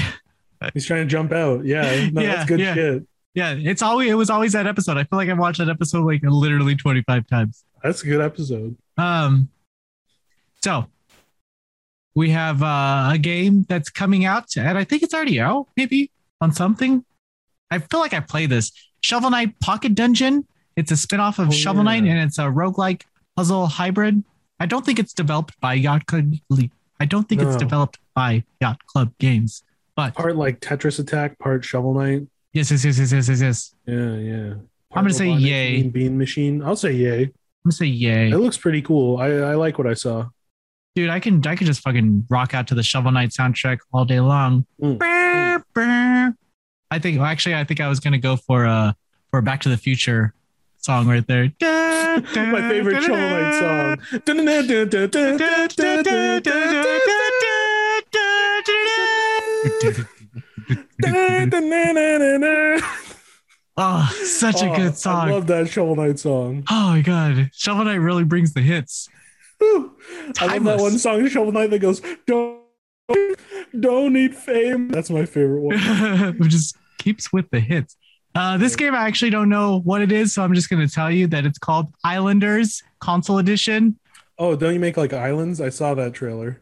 A: Yeah.
B: He's trying to jump out. Yeah, no,
A: Yeah,
B: that's good
A: yeah.
B: shit.
A: yeah, it's always it was always that episode. I feel like I watched that episode like literally twenty five times.
B: That's a good episode.
A: Um, so we have uh, a game that's coming out, and I think it's already out, maybe on something. I feel like I play this Shovel Knight Pocket Dungeon. It's a spinoff of
B: Oh,
A: Shovel Knight,
B: yeah.
A: and it's a roguelike puzzle hybrid. I don't think it's developed by Yacht Club. I don't think it's developed by Yacht Club Games. But
B: Part like Tetris Attack, part Shovel Knight.
A: yes, yes, yes, yes, yes, yes, yes.
B: Yeah, yeah.
A: I'm gonna say
B: Part
A: yay.
B: Bean Machine. I'll say yay.
A: I'm gonna say yay.
B: It looks pretty cool. I, I like what I saw.
A: dude i can i can just fucking rock out to the shovel knight soundtrack all day long
B: Mm.
A: Brr, brr. i think well, actually i think i was gonna go for uh for back to the future song right there
B: My favorite Shovel Knight song.
A: oh such a
B: Oh,
A: good song
B: I love that Shovel Knight song.
A: oh my god shovel knight really brings the hits.
B: I love that one song, Shovel Knight, that goes, "Don't, don't need fame." That's my favorite one.
A: it just keeps with the hits uh, this game i actually don't know what it is so i'm just gonna tell you that it's called islanders console edition
B: Oh, don't you make like islands? I saw that trailer.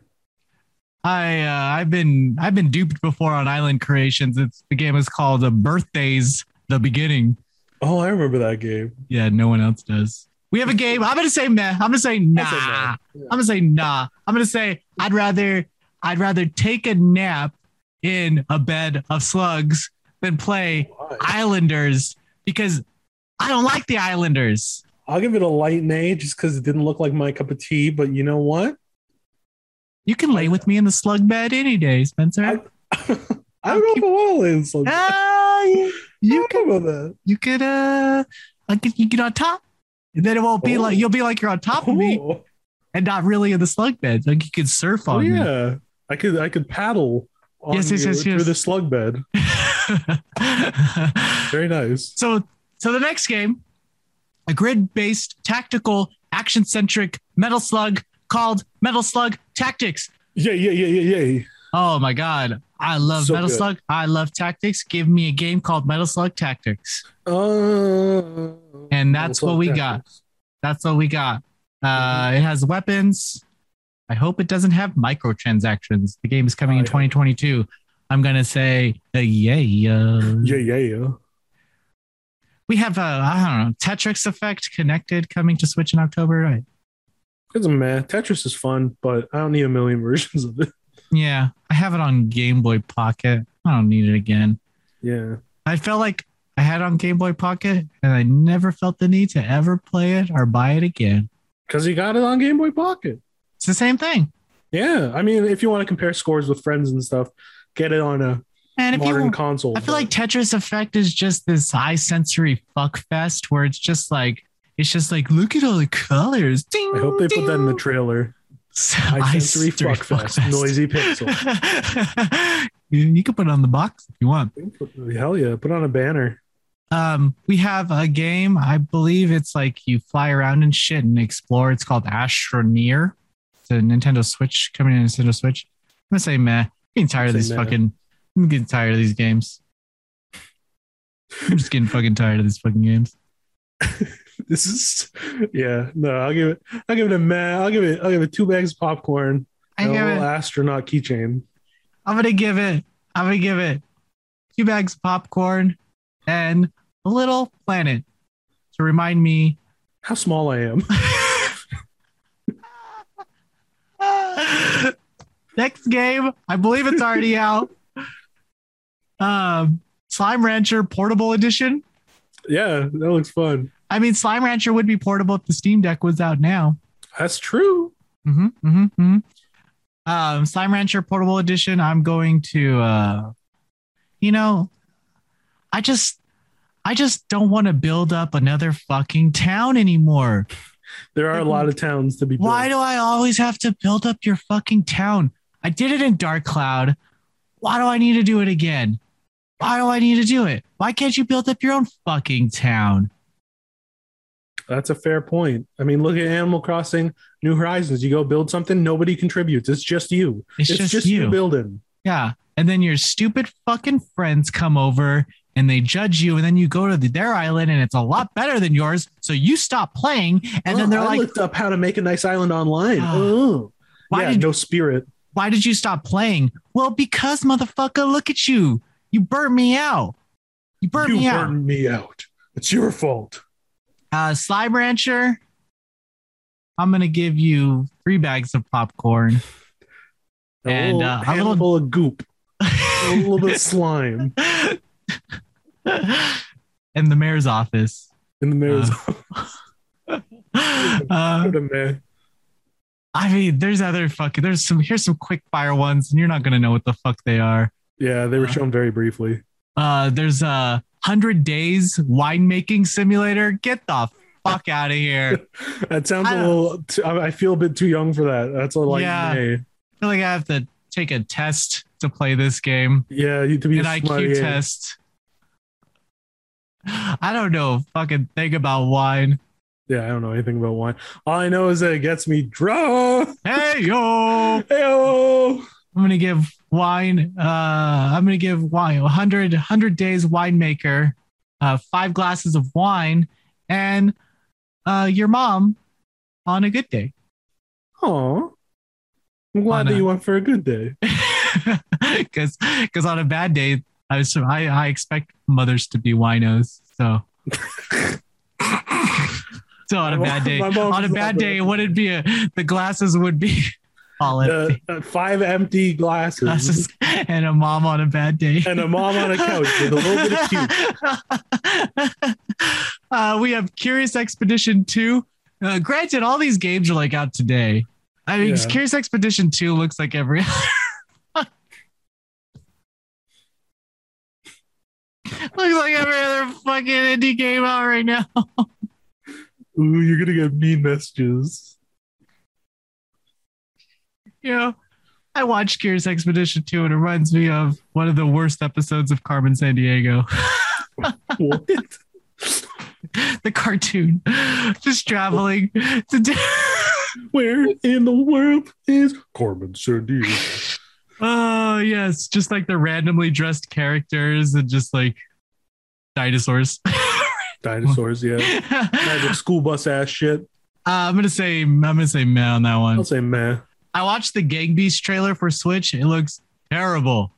A: I uh, I've been I've been duped before on Island Creations. It's the game is called The Birthdays: The Beginning.
B: Oh, I remember that game.
A: Yeah, no one else does. We have a game. I'm gonna say meh. I'm gonna say nah.
B: Say no. Yeah.
A: I'm gonna say nah. I'm gonna say I'd rather I'd rather take a nap in a bed of slugs than play
B: Why?
A: Islanders because I don't like the Islanders.
B: I'll give it a light nay just because it didn't look like my cup of tea. But you know what?
A: You can lay with me in the slug bed any day, Spencer.
B: I, I don't know if I want to lay in some.
A: Ah, you, you
B: You about that.
A: you could uh like you get on top and then it won't be
B: Oh.
A: like you'll be like you're on top of me
B: Oh,
A: and not really in the slug bed like you could surf
B: oh,
A: on
B: yeah, I could I could paddle on
A: Yes, yes, yes,
B: through
A: yes.
B: the slug bed. Very nice.
A: so so the next game a grid-based tactical action-centric metal slug called metal slug tactics.
B: Yeah, yeah, yeah, yeah, yeah.
A: oh my god. I love
B: So
A: metal
B: good.
A: slug. I love tactics. Give me a game called metal slug tactics.
B: Uh,
A: And that's what we got. that's what we got. Uh it has weapons. I hope it doesn't have microtransactions. The game is coming in
B: Oh, yeah.
A: 2022 i'm gonna say uh, yay uh,
B: Yeah, yeah, yeah.
A: we have uh, i don't know tetris effect connected coming to switch in october right?
B: It's a meh. Tetris is fun, but I don't need a million versions of it.
A: Yeah, I have it on Game Boy Pocket. I don't need it again.
B: Yeah.
A: I felt like I had it on Game Boy Pocket, and I never felt the need to ever play it or buy it again.
B: Because you got it on Game Boy Pocket.
A: It's the same thing.
B: Yeah. I mean, if you want to compare scores with friends and stuff, get it on a
A: And if
B: modern
A: you,
B: console.
A: I feel
B: but-
A: like Tetris Effect is just this high sensory fuck fest where it's just like it's just like look at all the colors. Ding,
B: I hope they put that in the trailer.
A: High
B: sensory fuck fest, noisy pixel.
A: you, you can put it on the box if you want.
B: Hell yeah. Put on a banner.
A: Um, we have a game. I believe it's like you fly around and shit and explore. It's called Astroneer. It's a Nintendo Switch coming in Nintendo Switch. I'm gonna say meh. I'm getting tired of these fucking. I'm getting tired of these games. I'm just getting fucking tired of these fucking games.
B: This is yeah, no, I'll give it I'll give it a man. I'll give it I'll give it two bags of popcorn
A: I
B: and a
A: give
B: little
A: it.
B: astronaut keychain.
A: I'm gonna give it. I'm gonna give it two bags of popcorn and a little planet to remind me
B: How small I am.
A: Next game, I believe it's already out. Um, Slime Rancher Portable Edition.
B: yeah, that looks fun.
A: I mean, Slime Rancher would be portable if the Steam Deck was out now.
B: That's true.
A: Mm-hmm, mm-hmm, mm-hmm. Um, Slime Rancher Portable Edition. I'm going to, uh, you know, I just, I just don't want to build up another fucking town anymore.
B: There are a lot of towns to be built.
A: Why do I always have to build up your fucking town? I did it in Dark Cloud. Why do I need to do it again? Why do I need to do it? Why can't you build up your own fucking town?
B: That's a fair point. I mean, look at Animal Crossing New Horizons. You go build something, nobody contributes. It's just you.
A: It's, just, you.
B: building.
A: Yeah. And then your stupid fucking friends come over and they judge you. And then you go to the, their island and it's a lot better than yours. So you stop playing. And then
B: Oh,
A: they're
B: I
A: like,
B: looked up how to make a nice island online.
A: Ah.
B: oh,
A: why,
B: yeah,
A: did,
B: no spirit.
A: Why did you stop playing? Well, because motherfucker, look at you. You burnt me out. You burnt
B: you
A: me out.
B: burned me out. It's your fault.
A: Uh, Slime Rancher, I'm gonna give you three bags of popcorn.
B: A
A: And,
B: little
A: uh, a little-
B: handful of goop, a little bit of slime
A: in the mayor's office.
B: in the mayor's.
A: Office, uh,
B: man.
A: I mean, there's other fucking. There's some. Here's some quick fire ones, and you're not gonna know what the fuck they are.
B: Yeah, they were
A: Uh,
B: shown very briefly.
A: Uh, there's a hundred days winemaking simulator. Get the fuck out of here.
B: That sounds
A: I
B: a little. I feel a bit too young for that. That's a like
A: Yeah. I feel like I have to take a test to play this game.
B: Yeah, you to be
A: an
B: a
A: IQ test. I don't know fucking thing about wine.
B: Yeah, I don't know anything about wine. All I know is that it gets me drunk.
A: Hey yo,
B: Hey, yo.
A: I'm gonna give wine. Uh, I'm gonna give wine 100 100 days winemaker, uh, five glasses of wine, and uh, your mom on a good day.
B: Oh, I'm glad
A: On
B: that
A: a-
B: you went for a good day.
A: Because because on a bad day, I was I, I expect mothers to be winos. So. So on a bad day, on a bad day, it wouldn't be a, the glasses would be all empty.
B: uh, five empty glasses,
A: Glasses and a mom on a bad day.
B: and a mom on a couch with a little bit of puke.
A: uh, we have Curious Expedition 2. Uh, granted, all these games are like out today. I mean,
B: Yeah.
A: Curious Expedition 2 looks like every looks like every other fucking indie game out right now.
B: Ooh, you're gonna get mean messages.
A: You know, I watched Curious Expedition 2 and it reminds me of one of the worst episodes of Carmen Sandiego.
B: What?
A: the cartoon. Just traveling to
B: Where in the world is Corbin Sandiego?
A: Oh yes, just like the randomly dressed characters and just like dinosaurs.
B: Dinosaurs, yeah. Magic school bus ass shit.
A: Uh, I'm gonna say I'm gonna say meh on that one.
B: I'll say meh.
A: I watched the Gang Beast trailer for Switch. It looks terrible.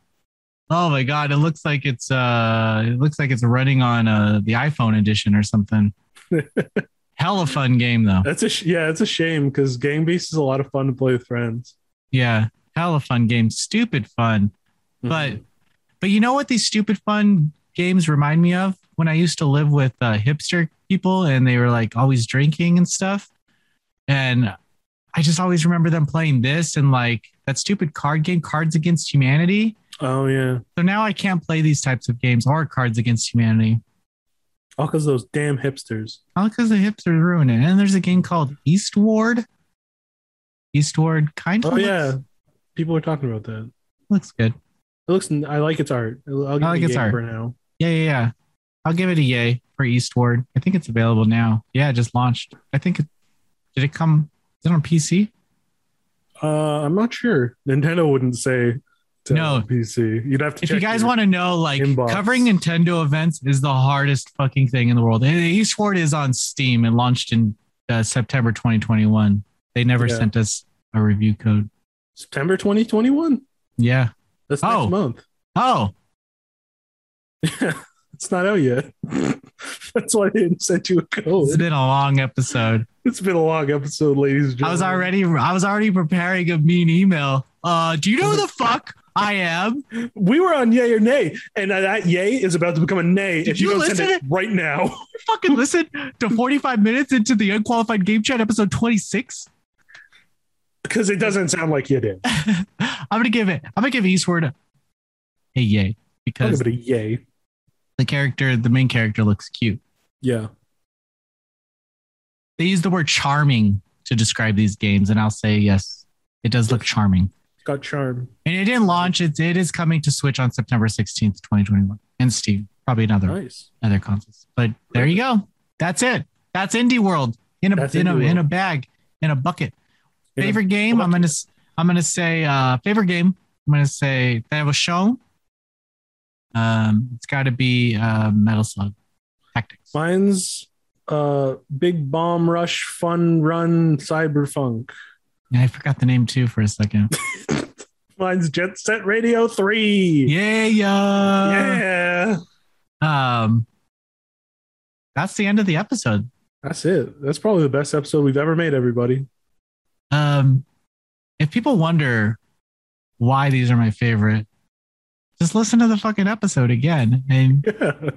A: Oh my god, it looks like it's uh it looks like it's running on uh the iPhone edition or something. Hella fun game though.
B: That's a sh- yeah, it's a shame because Gang Beast is a lot of fun to play with friends.
A: Yeah, hella fun game. Stupid fun. But
B: Mhm.
A: but you know what these stupid fun games remind me of? When I used to live with uh, hipster people and they were like always drinking and stuff. And I just always remember them playing this and like that stupid card game, Cards Against Humanity.
B: oh yeah,
A: So now I can't play these types of games or Cards Against Humanity.
B: all because those damn hipsters.
A: All because the hipsters ruin it. And there's a game called Eastward. Eastward kind of
B: Oh
A: looks,
B: yeah, people are talking about that.
A: looks good.
B: It looks. I like its art. I'll give
A: I like its art.
B: for now.
A: Yeah, yeah, yeah. I'll give it a yay for Eastward. I think it's available now. Yeah, it just launched. I think it did it come is it on PC?
B: Uh, I'm not sure. Nintendo wouldn't say to
A: No.
B: PC. You'd have to.
A: If you guys want to know, like
B: inbox.
A: covering Nintendo events is the hardest fucking thing in the world. And Eastward is on Steam. and launched in uh, September 2021. They never
B: Yeah.
A: sent us a review code.
B: September 2021.
A: Yeah.
B: That's
A: Oh.
B: next month.
A: Oh,
B: it's not out yet. That's why they didn't send you a code.
A: It's been a long episode.
B: It's been a long episode, ladies and gentlemen.
A: I was already I was already preparing a mean email. Uh, do you know who the fuck I am?
B: We were on yay or nay, and that yay is about to become a nay
A: Did
B: if you,
A: you listen
B: it right now.
A: fucking listen to 45 minutes into the unqualified game chat episode 26
B: Because it doesn't sound like you did.
A: i'm gonna give it i'm gonna give eastward a yay because
B: a yay.
A: The character the main character looks cute.
B: Yeah.
A: they use the word charming to describe these games and i'll say yes it does look charming.
B: It's got charm.
A: and it didn't launch. It, it is coming to switch on september 16th 2021 and steam probably another
B: Nice.
A: other consoles but there you go. That's it. That's indie world in a
B: That's
A: in a
B: Indie
A: in a bag in a bucket.
B: In a
A: favorite game i'm gonna i'm gonna say uh favorite game i'm gonna say that was shown um it's got to be uh metal slug tactics
B: Mine's uh Big Bomb Rush Fun Run Cyberfunk.
A: yeah, i forgot the name too for a second
B: Mine's Jet Set Radio 3.
A: yeah yeah
B: yeah.
A: um that's the end of the episode
B: That's it. That's probably the best episode we've ever made, everybody.
A: um if people wonder why these are my favorite just listen to the fucking episode again and
B: Yeah.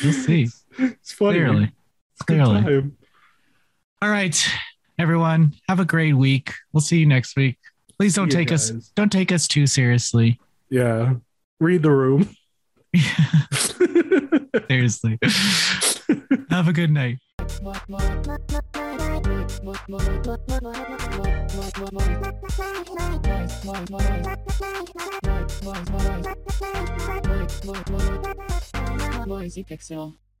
A: you'll see
B: It's funny.
A: clearly
B: It's a good
A: clearly
B: time.
A: All right, everyone, have a great week. We'll see you next week. Please don't
B: See you
A: take us don't take us too seriously.
B: Yeah. Read the room.
A: seriously. have a good night.
C: Noisy Pixel.